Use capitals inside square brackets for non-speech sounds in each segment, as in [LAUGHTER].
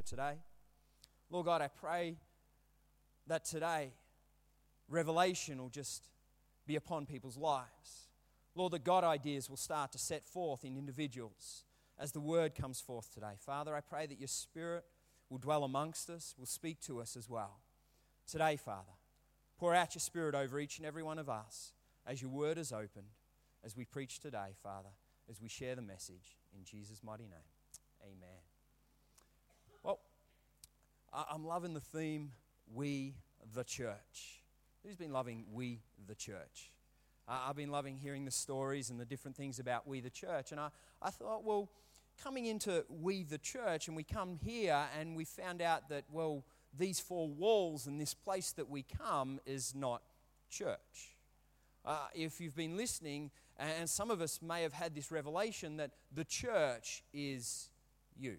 for today. Lord God, I pray that today revelation will just be upon people's lives. Lord, that God ideas will start to set forth in individuals as the word comes forth today. Father, I pray that your spirit will dwell amongst us, will speak to us as well. Today, Father, pour out your spirit over each and every one of us as your word is opened, as we preach today, Father, as we share the message. In Jesus' mighty name, amen. I'm loving the theme, We the Church. Who's been loving We the Church? I've been loving hearing the stories and the different things about We the Church. And I, I thought, well, coming into We the Church, and we come here and we found out that, well, these four walls and this place that we come is not church. Uh, if you've been listening, and some of us may have had this revelation that the church is you,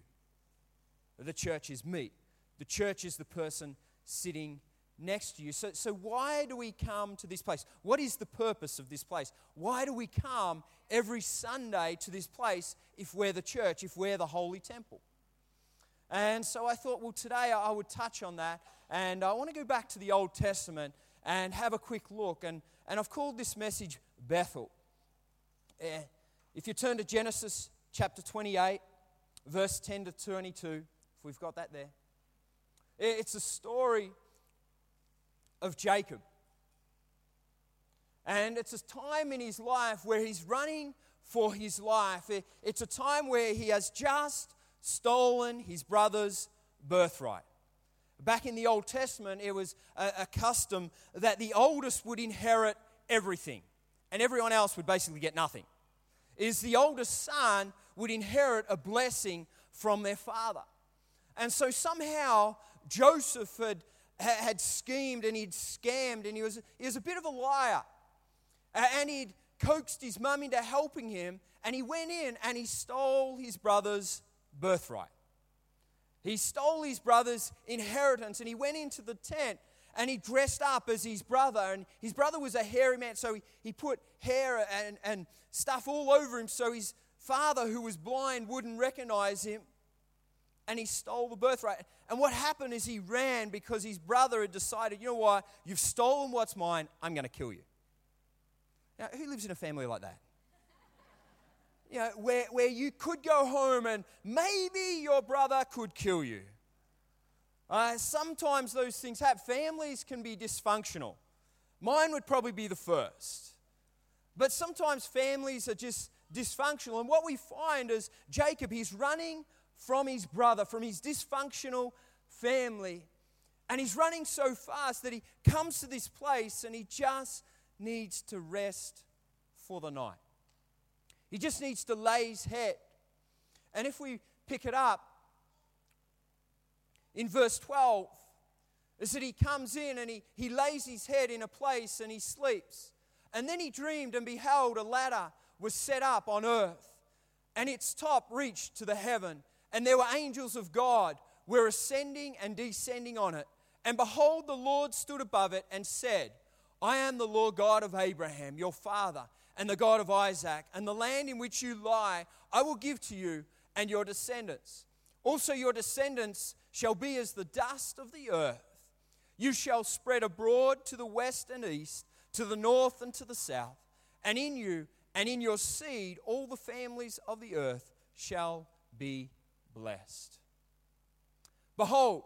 the church is me, the church is the person sitting next to you. So, so, why do we come to this place? What is the purpose of this place? Why do we come every Sunday to this place if we're the church, if we're the holy temple? And so I thought, well, today I would touch on that. And I want to go back to the Old Testament and have a quick look. And, and I've called this message Bethel. Eh, if you turn to Genesis chapter 28, verse 10 to 22, if we've got that there, it's a story of Jacob. And it's a time in his life where he's running for his life. It's a time where he has just stolen his brother's birthright. Back in the Old Testament, it was a, custom that the oldest would inherit everything, and everyone else would basically get nothing. Is the oldest son would inherit a blessing from their father. And so somehow Joseph had had schemed and he'd scammed and he was, he was a bit of a liar. And he'd coaxed his mum into helping him and he went in and he stole his brother's birthright. He stole his brother's inheritance and he went into the tent and he dressed up as his brother. And his brother was a hairy man, so he, he put hair and, and stuff all over him so his father, who was blind, wouldn't recognize him and he stole the birthright. And what happened is he ran because his brother had decided, you know what, you've stolen what's mine, I'm going to kill you. Now, who lives in a family like that? You know, where, where you could go home and maybe your brother could kill you. Uh, sometimes those things happen. Families can be dysfunctional. Mine would probably be the first. But sometimes families are just dysfunctional. And what we find is Jacob, he's running from his brother, from his dysfunctional family. And he's running so fast that he comes to this place and he just needs to rest for the night. He just needs to lay his head. And if we pick it up in verse 12, is that he comes in and he, he lays his head in a place and he sleeps. And then he dreamed and beheld a ladder was set up on earth, and its top reached to the heaven and there were angels of God were ascending and descending on it. And behold, the Lord stood above it and said, I am the Lord God of Abraham, your father, and the God of Isaac, and the land in which you lie I will give to you and your descendants. Also, your descendants shall be as the dust of the earth. You shall spread abroad to the west and east, to the north and to the south, and in you and in your seed all the families of the earth shall be blessed. Behold,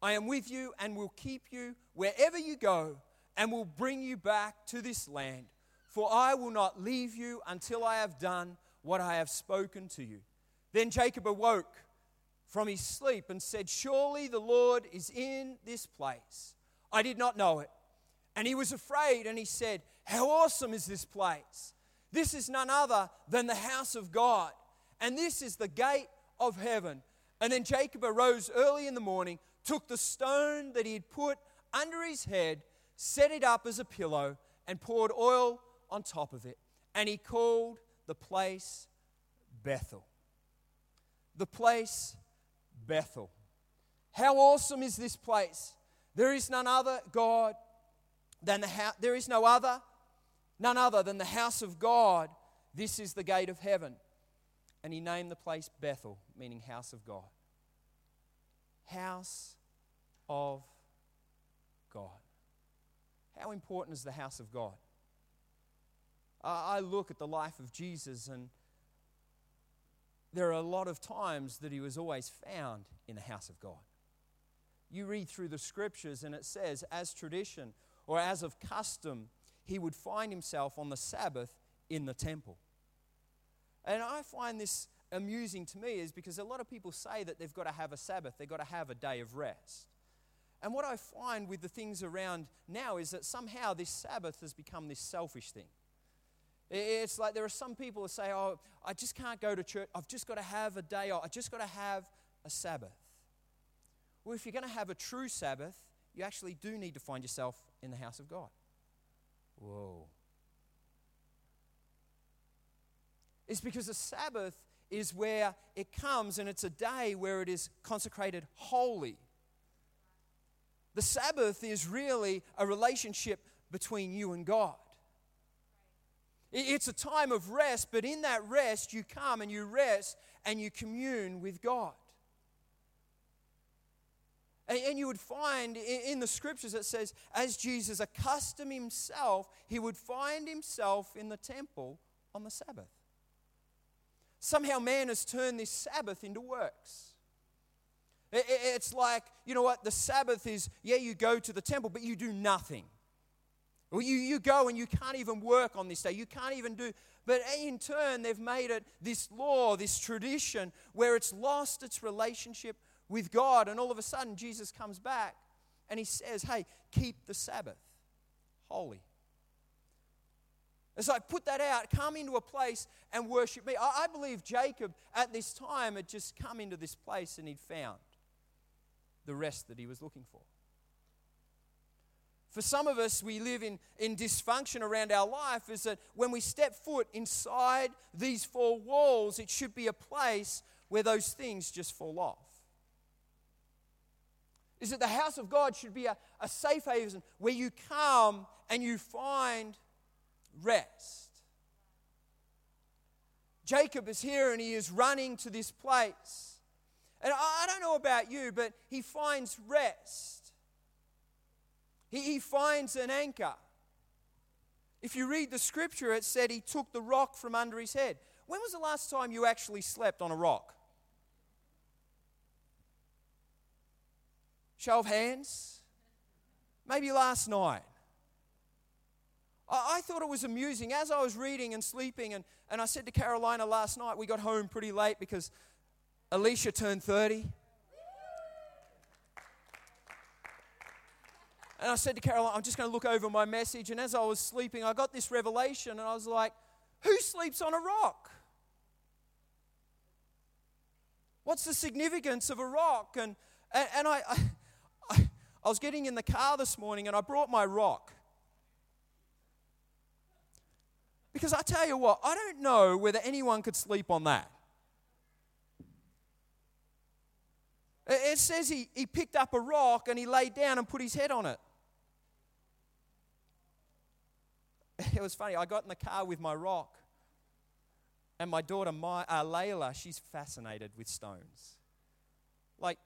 I am with you and will keep you wherever you go and will bring you back to this land. For I will not leave you until I have done what I have spoken to you. Then Jacob awoke from his sleep and said, Surely the Lord is in this place. I did not know it. And he was afraid and he said, How awesome is this place! This is none other than the house of God, and this is the gate of heaven. And then Jacob arose early in the morning, took the stone that he had put under his head, set it up as a pillow, and poured oil on top of it. And he called the place Bethel. The place Bethel. How awesome is this place? There is none other God than the house, there is no other, none other than the house of God. This is the gate of heaven and he named the place Bethel, meaning house of God. house of God. How important is the house of God? I look at the life of Jesus, and there are a lot of times that he was always found in the house of God. You read through the scriptures, and it says, as tradition or as of custom, he would find himself on the Sabbath in the temple. And I find this amusing to me is because a lot of people say that they've got to have a Sabbath, they've got to have a day of rest. And what I find with the things around now is that somehow this Sabbath has become this selfish thing. It's like there are some people who say, Oh, I just can't go to church. I've just got to have a day off. I just got to have a Sabbath. Well, if you're going to have a true Sabbath, you actually do need to find yourself in the house of God. Whoa. It's because the Sabbath is where it comes and it's a day where it is consecrated holy. The Sabbath is really a relationship between you and God. It's a time of rest, but in that rest, you come and you rest and you commune with God. And, you would find in the scriptures it says, as Jesus accustomed himself, he would find himself in the temple on the Sabbath. Somehow man has turned this Sabbath into works. It's like, you know what, the Sabbath is, yeah, you go to the temple, but you do nothing. Well, you, you go and you can't even work on this day. You can't even do. But in turn, they've made it this law, this tradition, where it's lost its relationship with God. And all of a sudden, Jesus comes back and he says, Hey, keep the Sabbath holy. It's like, put that out, come into a place and worship me. I, I believe Jacob at this time had just come into this place and he'd found the rest that he was looking for. For some of us, we live in, in dysfunction around our life, is that when we step foot inside these four walls, it should be a place where those things just fall off. Is that the house of God should be a, a safe haven where you come and you find rest. Jacob is here and he is running to this place. And I don't know about you, but he finds rest. He, he finds an anchor. If you read the scripture, it said he took the rock from under his head. When was the last time you actually slept on a rock? Show of hands. Maybe last night. I, I thought it was amusing. As I was reading and sleeping, and, and I said to Carolina last night, we got home pretty late because Alicia turned 30. And I said to Caroline, I'm just going to look over my message. And as I was sleeping, I got this revelation, and I was like, Who sleeps on a rock? What's the significance of a rock? And, and, and I, I, I was getting in the car this morning, and I brought my rock. Because I tell you what, I don't know whether anyone could sleep on that. It says he, he picked up a rock and he laid down and put his head on it. [LAUGHS] It was funny. I got in the car with my rock, and my daughter, my, uh, Layla, she's fascinated with stones. Like,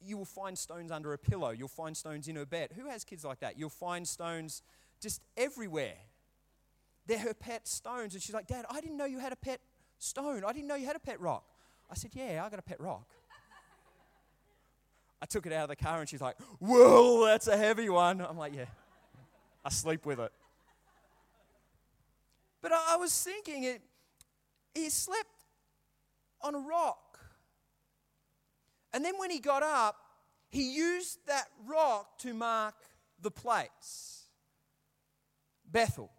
you will find stones under a pillow, you'll find stones in her bed. Who has kids like that? You'll find stones just everywhere. They're her pet stones. And she's like, Dad, I didn't know you had a pet stone. I didn't know you had a pet rock. I said, Yeah, I got a pet rock. I took it out of the car and she's like, Whoa, that's a heavy one. I'm like, Yeah, I sleep with it. But I was thinking, it, he slept on a rock. And then when he got up, he used that rock to mark the place Bethel.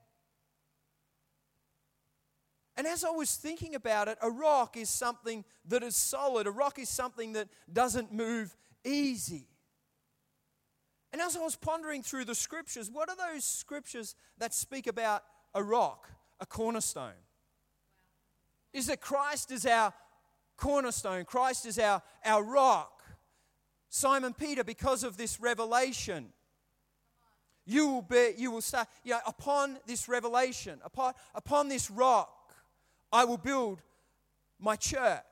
And as I was thinking about it, a rock is something that is solid, a rock is something that doesn't move easy. And as I was pondering through the scriptures, what are those scriptures that speak about a rock, a cornerstone? Is that Christ is our cornerstone, Christ is our, our rock. Simon Peter, because of this revelation, you will be, you will start, you know, upon this revelation, upon, upon this rock, I will build my church.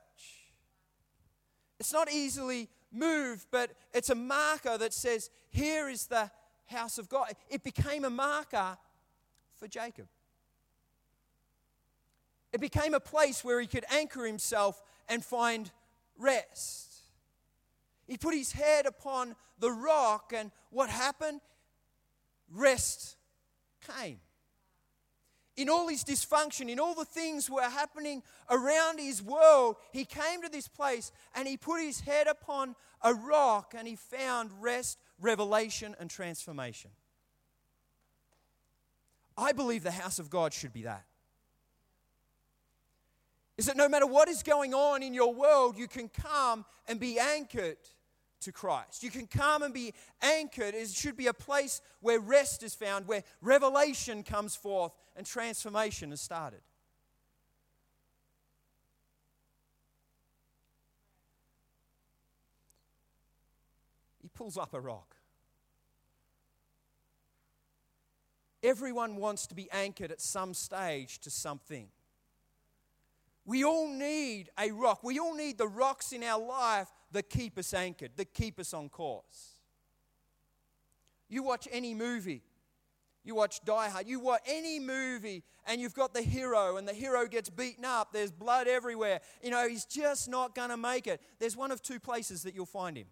It's not easily moved, but it's a marker that says, Here is the house of God. It became a marker for Jacob. It became a place where he could anchor himself and find rest. He put his head upon the rock, and what happened? Rest came. In all his dysfunction, in all the things were happening around his world, he came to this place and he put his head upon a rock and he found rest, revelation, and transformation. I believe the house of God should be that. Is that no matter what is going on in your world, you can come and be anchored to Christ. You can come and be anchored. It should be a place where rest is found, where revelation comes forth and transformation has started. He pulls up a rock. Everyone wants to be anchored at some stage to something. We all need a rock. We all need the rocks in our life that keep us anchored, that keep us on course. You watch any movie, you watch Die Hard, you watch any movie, and you've got the hero, and the hero gets beaten up. There's blood everywhere. You know, he's just not going to make it. There's one of two places that you'll find him.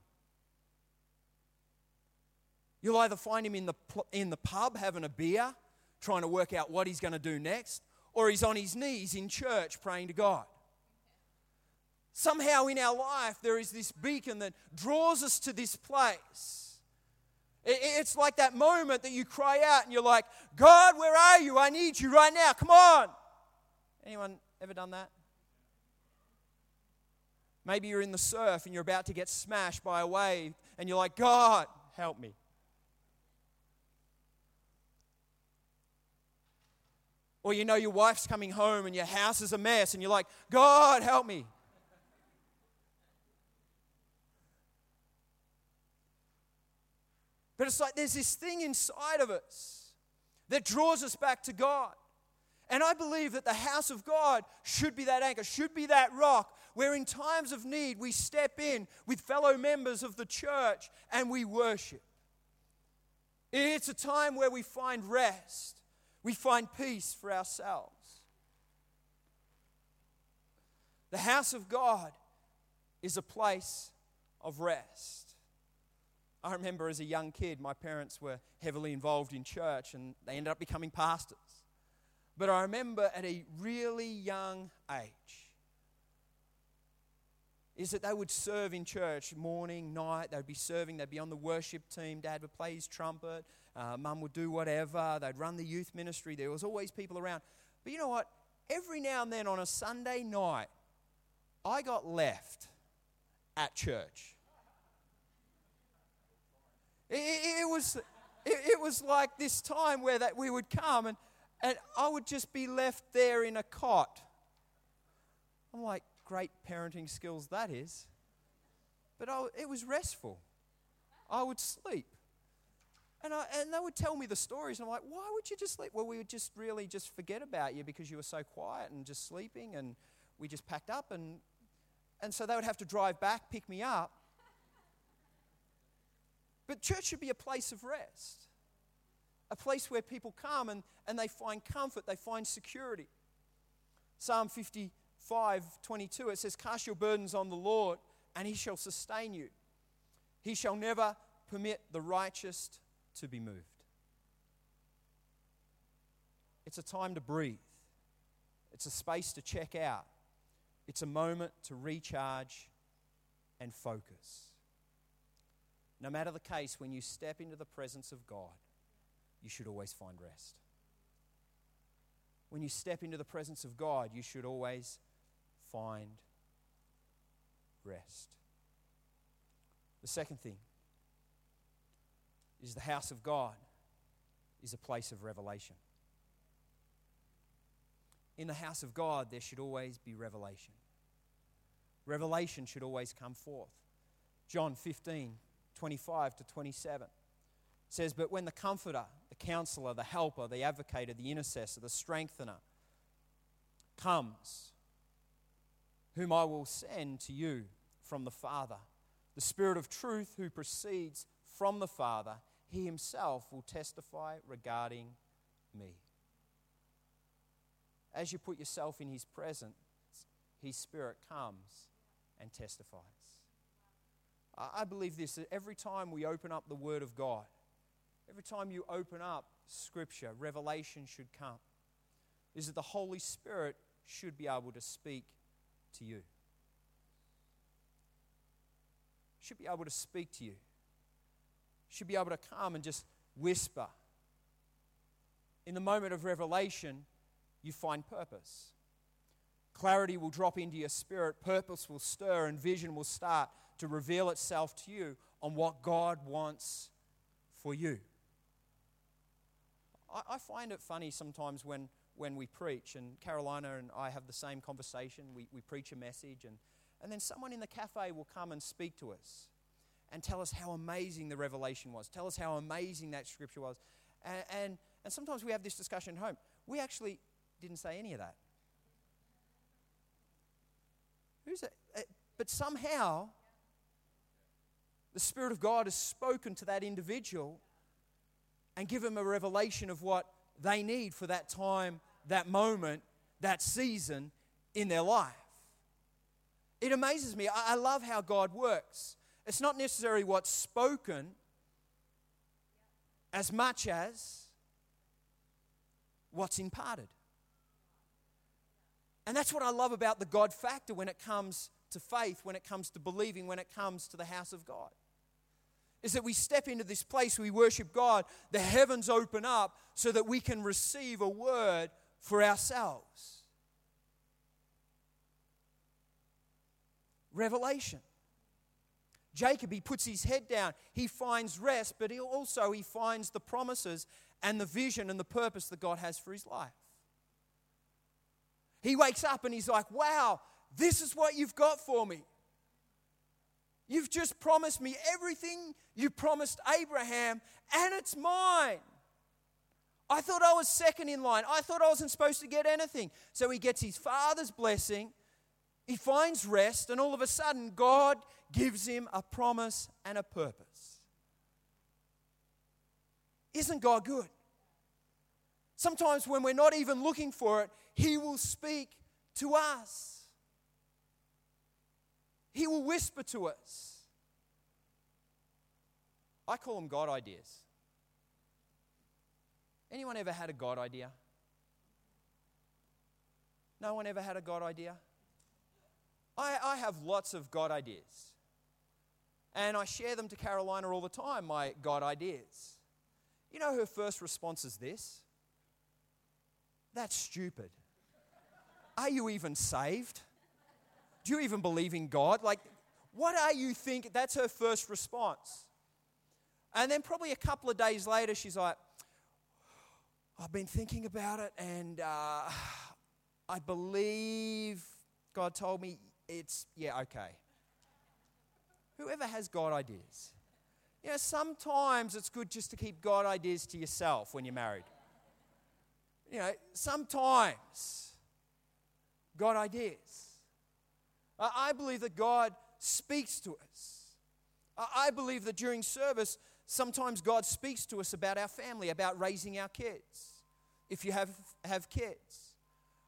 You'll either find him in the, in the pub having a beer, trying to work out what he's going to do next, or he's on his knees in church praying to God. Somehow in our life, there is this beacon that draws us to this place. It's like that moment that you cry out and you're like, God, where are you? I need you right now. Come on. Anyone ever done that? Maybe you're in the surf and you're about to get smashed by a wave and you're like, God, help me. Or you know your wife's coming home and your house is a mess and you're like, God, help me. But it's like there's this thing inside of us that draws us back to God. And I believe that the house of God should be that anchor, should be that rock where in times of need we step in with fellow members of the church and we worship. It's a time where we find rest. We find peace for ourselves. The house of God is a place of rest. I remember as a young kid, my parents were heavily involved in church and they ended up becoming pastors. But I remember at a really young age, is that they would serve in church morning, night. They'd be serving, they'd be on the worship team. Dad would play his trumpet, uh, mum would do whatever. They'd run the youth ministry. There was always people around. But you know what? Every now and then on a Sunday night, I got left at church. It, it, was, it, it, was like this time where that we would come and, and I would just be left there in a cot. I'm like, great parenting skills that is. But I, it was restful. I would sleep. And, I, and they would tell me the stories. And I'm like, why would you just sleep? Well, we would just really just forget about you because you were so quiet and just sleeping. And we just packed up. And, and so they would have to drive back, pick me up. But church should be a place of rest, a place where people come and, and they find comfort, they find security. Psalm 55 22, it says, Cast your burdens on the Lord, and he shall sustain you. He shall never permit the righteous to be moved. It's a time to breathe, it's a space to check out, it's a moment to recharge and focus. No matter the case, when you step into the presence of God, you should always find rest. When you step into the presence of God, you should always find rest. The second thing is the house of God is a place of revelation. In the house of God, there should always be revelation. Revelation should always come forth. John 15, 25 to 27 says, But when the Comforter, the Counselor, the Helper, the Advocator, the Intercessor, the Strengthener comes, whom I will send to you from the Father, the The Spirit of truth, who proceeds from the Father, he himself will testify regarding me. As you put yourself in his presence, his Spirit comes and testifies. I believe this that every time we open up the Word of God, every time you open up Scripture, revelation should come. Is that the Holy Spirit should be able to speak to you. Should be able to speak to you. Should be able to come and just whisper. In the moment of revelation, you find purpose. Clarity will drop into your spirit, purpose will stir, and vision will start to reveal itself to you on what God wants for you. I, I find it funny sometimes when, when we preach, and Carolina and I have the same conversation. We, we preach a message, and, and then someone in the cafe will come and speak to us and tell us how amazing the revelation was, tell us how amazing that scripture was. And, and, and sometimes we have this discussion at home. We actually didn't say any of that. Who's it? Uh, but somehow, the Spirit of God has spoken to that individual and give them a revelation of what they need for that time, that moment, that season in their life. It amazes me. I love how God works. It's not necessarily what's spoken as much as what's imparted. And that's what I love about the God factor when it comes to faith, when it comes to believing, when it comes to the house of God. Is that we step into this place, we worship God, the heavens open up so that we can receive a word for ourselves. Revelation. Jacob, he puts his head down, he finds rest, but he also he finds the promises and the vision and the purpose that God has for his life. He wakes up and he's like, wow, this is what you've got for me. You've just promised me everything you promised Abraham, and it's mine. I thought I was second in line. I thought I wasn't supposed to get anything. So he gets his father's blessing, he finds rest, and all of a sudden, God gives him a promise and a purpose. Isn't God good? Sometimes, when we're not even looking for it, he will speak to us. He will whisper to us. I call them God ideas. Anyone ever had a God idea? No one ever had a God idea? I, I have lots of God ideas. And I share them to Carolina all the time, my God ideas. You know her first response is this? That's stupid. Are you even saved? Do you even believe in God? Like, what are you thinking? That's her first response. And then, probably a couple of days later, she's like, I've been thinking about it, and uh, I believe God told me it's, yeah, okay. Whoever has God ideas. You know, sometimes it's good just to keep God ideas to yourself when you're married. You know, sometimes God ideas. I believe that God speaks to us. I believe that during service, sometimes God speaks to us about our family, about raising our kids, if you have, have kids.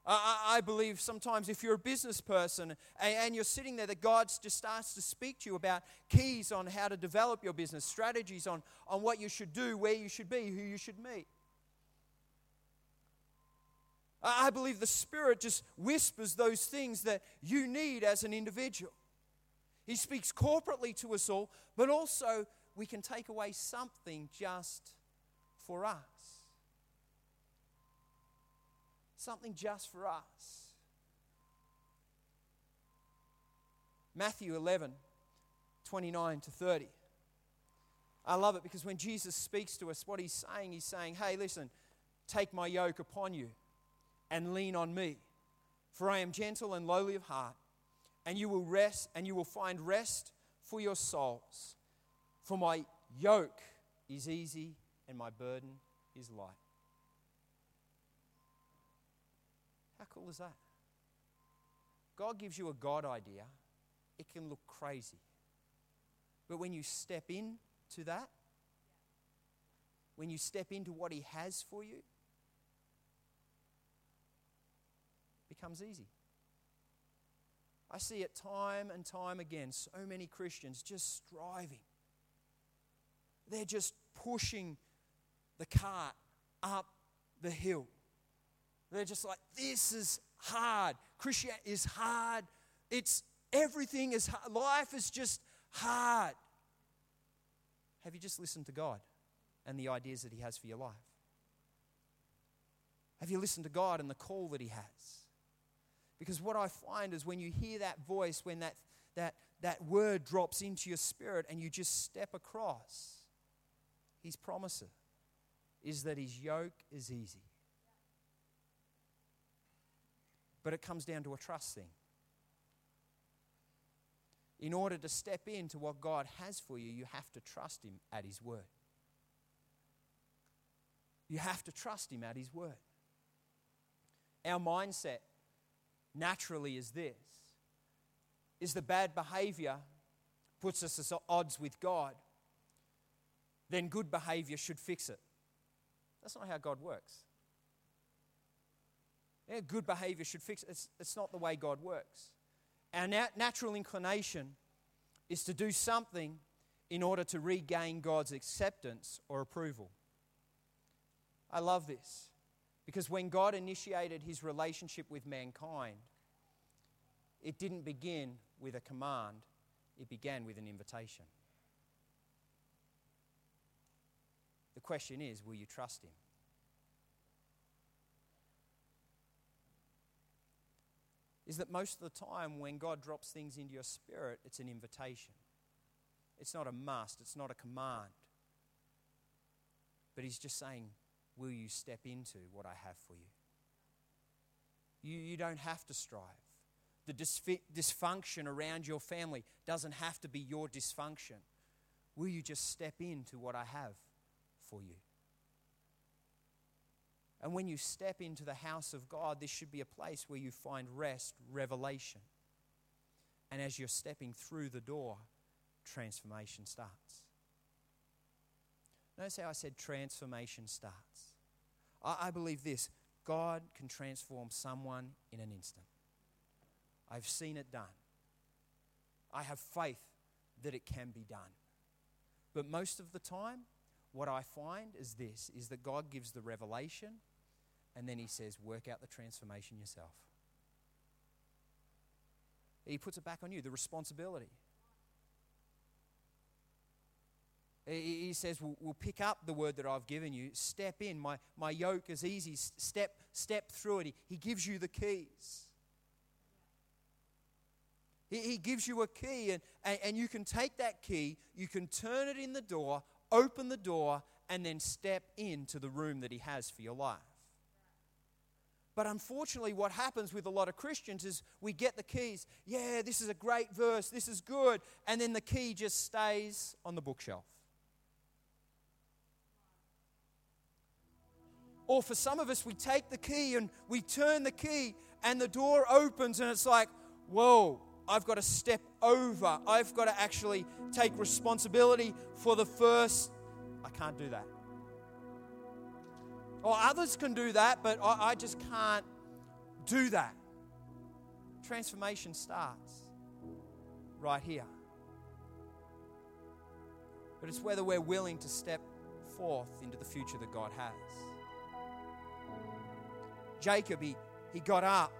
I, believe sometimes if you're a business person and, you're sitting there, that God just starts to speak to you about keys on how to develop your business, strategies on, on what you should do, where you should be, who you should meet. I believe the Spirit just whispers those things that you need as an individual. He speaks corporately to us all, but also we can take away something just for us. Something just for us. Matthew 11, 29 to 30. I love it because when Jesus speaks to us, what he's saying, he's saying, hey, listen, take my yoke upon you and lean on me. For I am gentle and lowly of heart, and you will rest, and you will find rest for your souls. For my yoke is easy and my burden is light. How cool is that? God gives you a God idea, it can look crazy. But when you step in to that, when you step into what He has for you, becomes easy. I see it time and time again. So many Christians just striving. They're just pushing the cart up the hill. They're just like, this is hard. Christian is hard. It's everything is hard. Life is just hard. Have you just listened to God and the ideas that He has for your life? Have you listened to God and the call that He has? Because what I find is when you hear that voice, when that, that, that word drops into your spirit and you just step across, His promises is that His yoke is easy. But it comes down to a trust thing. In order to step into what God has for you, you have to trust Him at His word. You have to trust Him at His word. Our mindset naturally is this is the bad behavior puts us at odds with God, then good behavior should fix it. That's not how God works. Yeah, good behavior should fix it. It's, it's not the way God works. Our nat- natural inclination is to do something in order to regain God's acceptance or approval. I love this because when God initiated his relationship with mankind, it didn't begin with a command, it began with an invitation. The question is will you trust him? Is that most of the time when God drops things into your spirit, it's an invitation. It's not a must, it's not a command. But He's just saying, Will you step into what I have for you? You, you don't have to strive. The dysfunction around your family doesn't have to be your dysfunction. Will you just step into what I have for you? And when you step into the house of God, this should be a place where you find rest, revelation. And as you're stepping through the door, transformation starts. Notice how I said transformation starts. I, I believe this God can transform someone in an instant. I've seen it done. I have faith that it can be done. But most of the time, what I find is this is that God gives the revelation and then he says, work out the transformation yourself. He puts it back on you, the responsibility. He says, we'll, we'll, pick up the word that I've given you. Step in. My, my yoke is easy. Step, step through it. He, he gives you the keys. He, he gives you a key, and, and, and you can take that key, you can turn it in the door, open the door, and then step into the room that He has for your life. But unfortunately, what happens with a lot of Christians is we get the keys. Yeah, this is a great verse. This is good. And then the key just stays on the bookshelf. Or for some of us, we take the key and we turn the key and the door opens and it's like, whoa, I've got to step over. I've got to actually take responsibility for the first. I can't do that. Or others can do that, but I, I just can't do that. Transformation starts right here. But it's whether we're willing to step forth into the future that God has. Jacob, he, he got up.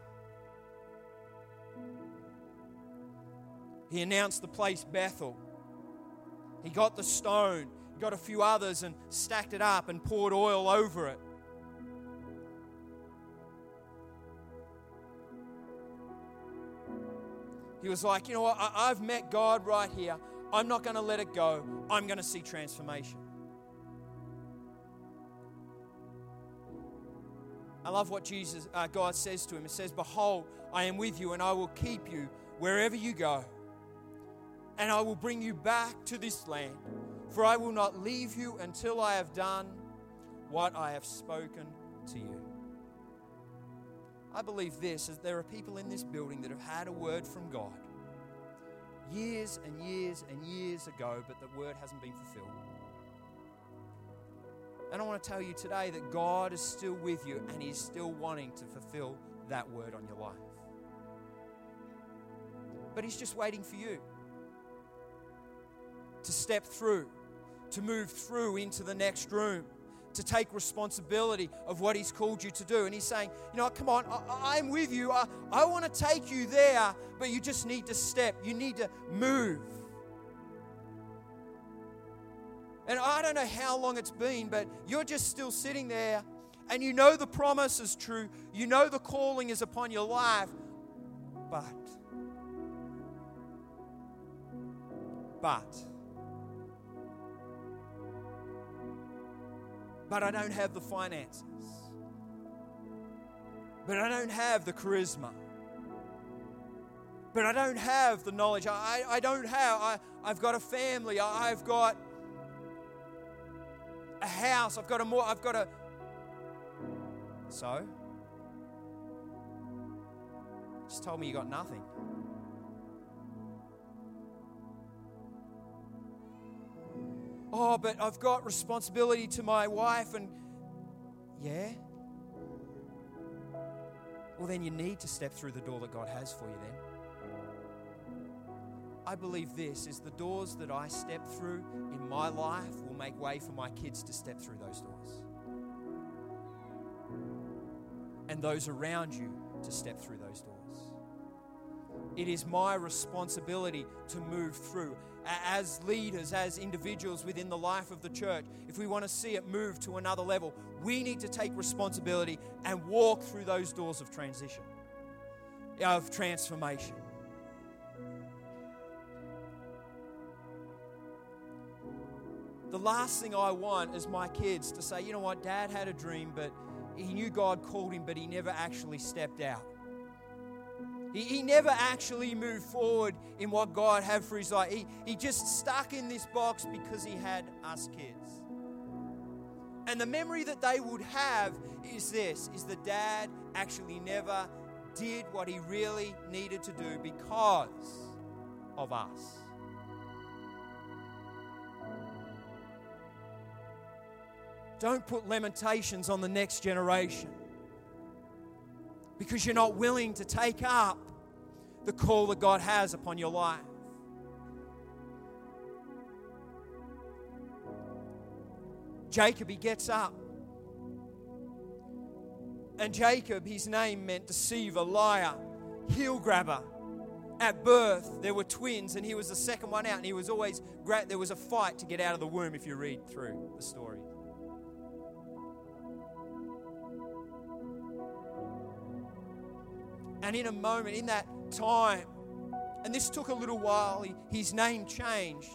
He announced the place Bethel. He got the stone, he got a few others and stacked it up and poured oil over it. He was like, you know what? I, have met God right here. I'm not going to let it go. I'm going to see transformation. I love what Jesus, uh, God says to him. It says, Behold, I am with you and I will keep you wherever you go. And I will bring you back to this land. For I will not leave you until I have done what I have spoken to you. I believe this is there are people in this building that have had a word from God. years and years and years ago, but the word hasn't been fulfilled. And I want to tell you today that God is still with you and He's still wanting to fulfill that word on your life. But He's just waiting for you to step through, to move through into the next room, to take responsibility of what He's called you to do. And He's saying, You know, come on, I, am with you. I, I want to take you there, but you just need to step, you need to move. And I don't know how long it's been, but you're just still sitting there and you know the promise is true. You know the calling is upon your life. But, but, but I don't have the finances. But I don't have the charisma. But I don't have the knowledge. I, I don't have, I, I've got a family. I, I've got a house. I've got a more, I've got a. So? Just told me you got nothing. Oh, but I've got responsibility to my wife, and yeah? Well, then you need to step through the door that God has for you then. I believe this is the doors that I step through in my life will make way for my kids to step through those doors. And those around you to step through those doors. It is my responsibility to move through as leaders, as individuals within the life of the church, if we want to see it move to another level, we need to take responsibility and walk through those doors of transition, of transformation. Last thing I want is my kids to say, you know what, dad had a dream, but he knew God called him, but he never actually stepped out. He, he never actually moved forward in what God had for his life. He, he just stuck in this box because he had us kids. And the memory that they would have is this is the dad actually never did what he really needed to do because of us. Don't put limitations on the next generation because you're not willing to take up the call that God has upon your life. Jacob, he gets up. And Jacob, his name meant deceiver, liar, heel grabber. At birth, there were twins, and he was the second one out, and he was always great. There was a fight to get out of the womb if you read through the story. And in a moment, in that time, and this took a little while, his name changed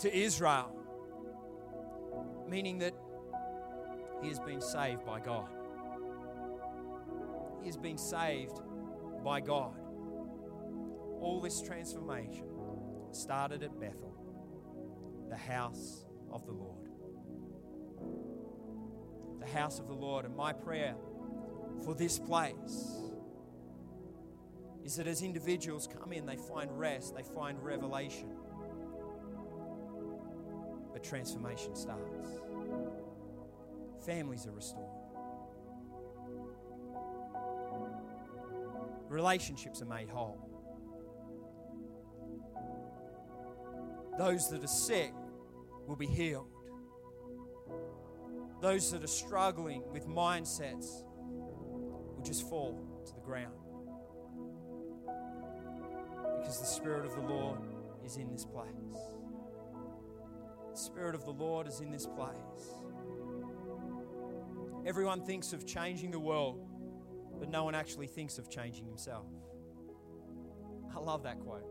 to Israel, meaning that he has been saved by God. He has been saved by God. All this transformation started at Bethel, the house of the Lord. The house of the Lord. And my prayer for this place is that as individuals come in, they find rest, they find revelation. But transformation starts. Families are restored. Relationships are made whole. Those that are sick will be healed. Those that are struggling with mindsets will just fall to the ground because the Spirit of the Lord is in this place. The Spirit of the Lord is in this place. Everyone thinks of changing the world, but no one actually thinks of changing himself. I love that quote.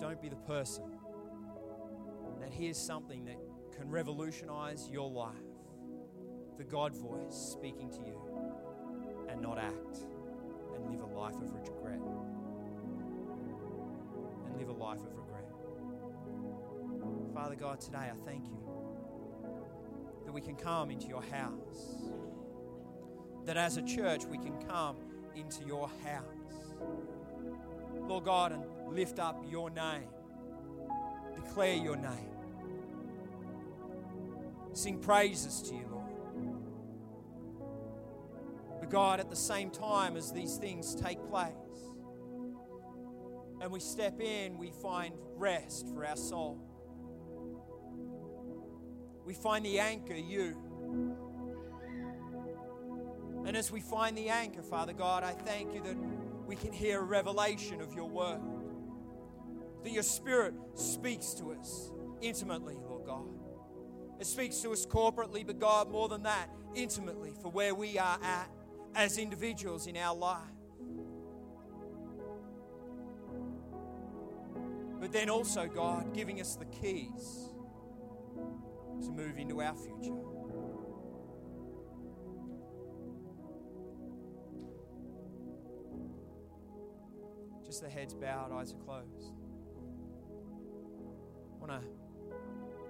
Don't be the person that hears something that can revolutionize your life the God voice speaking to you and not act and live a life of regret. And live a life of regret. Father God, today I thank you that we can come into your house that as a church we can come into your house. Lord God, and lift up your name, declare your name, sing praises to you, God, at the same time as these things take place, and we step in, we find rest for our soul. We find the anchor, you. And as we find the anchor, Father God, I thank you that we can hear a revelation of your word. That your spirit speaks to us intimately, Lord God. It speaks to us corporately, but God, more than that, intimately for where we are at as individuals in our life. But then also, God, giving us the keys to move into our future. Just the heads bowed, eyes are closed. I want to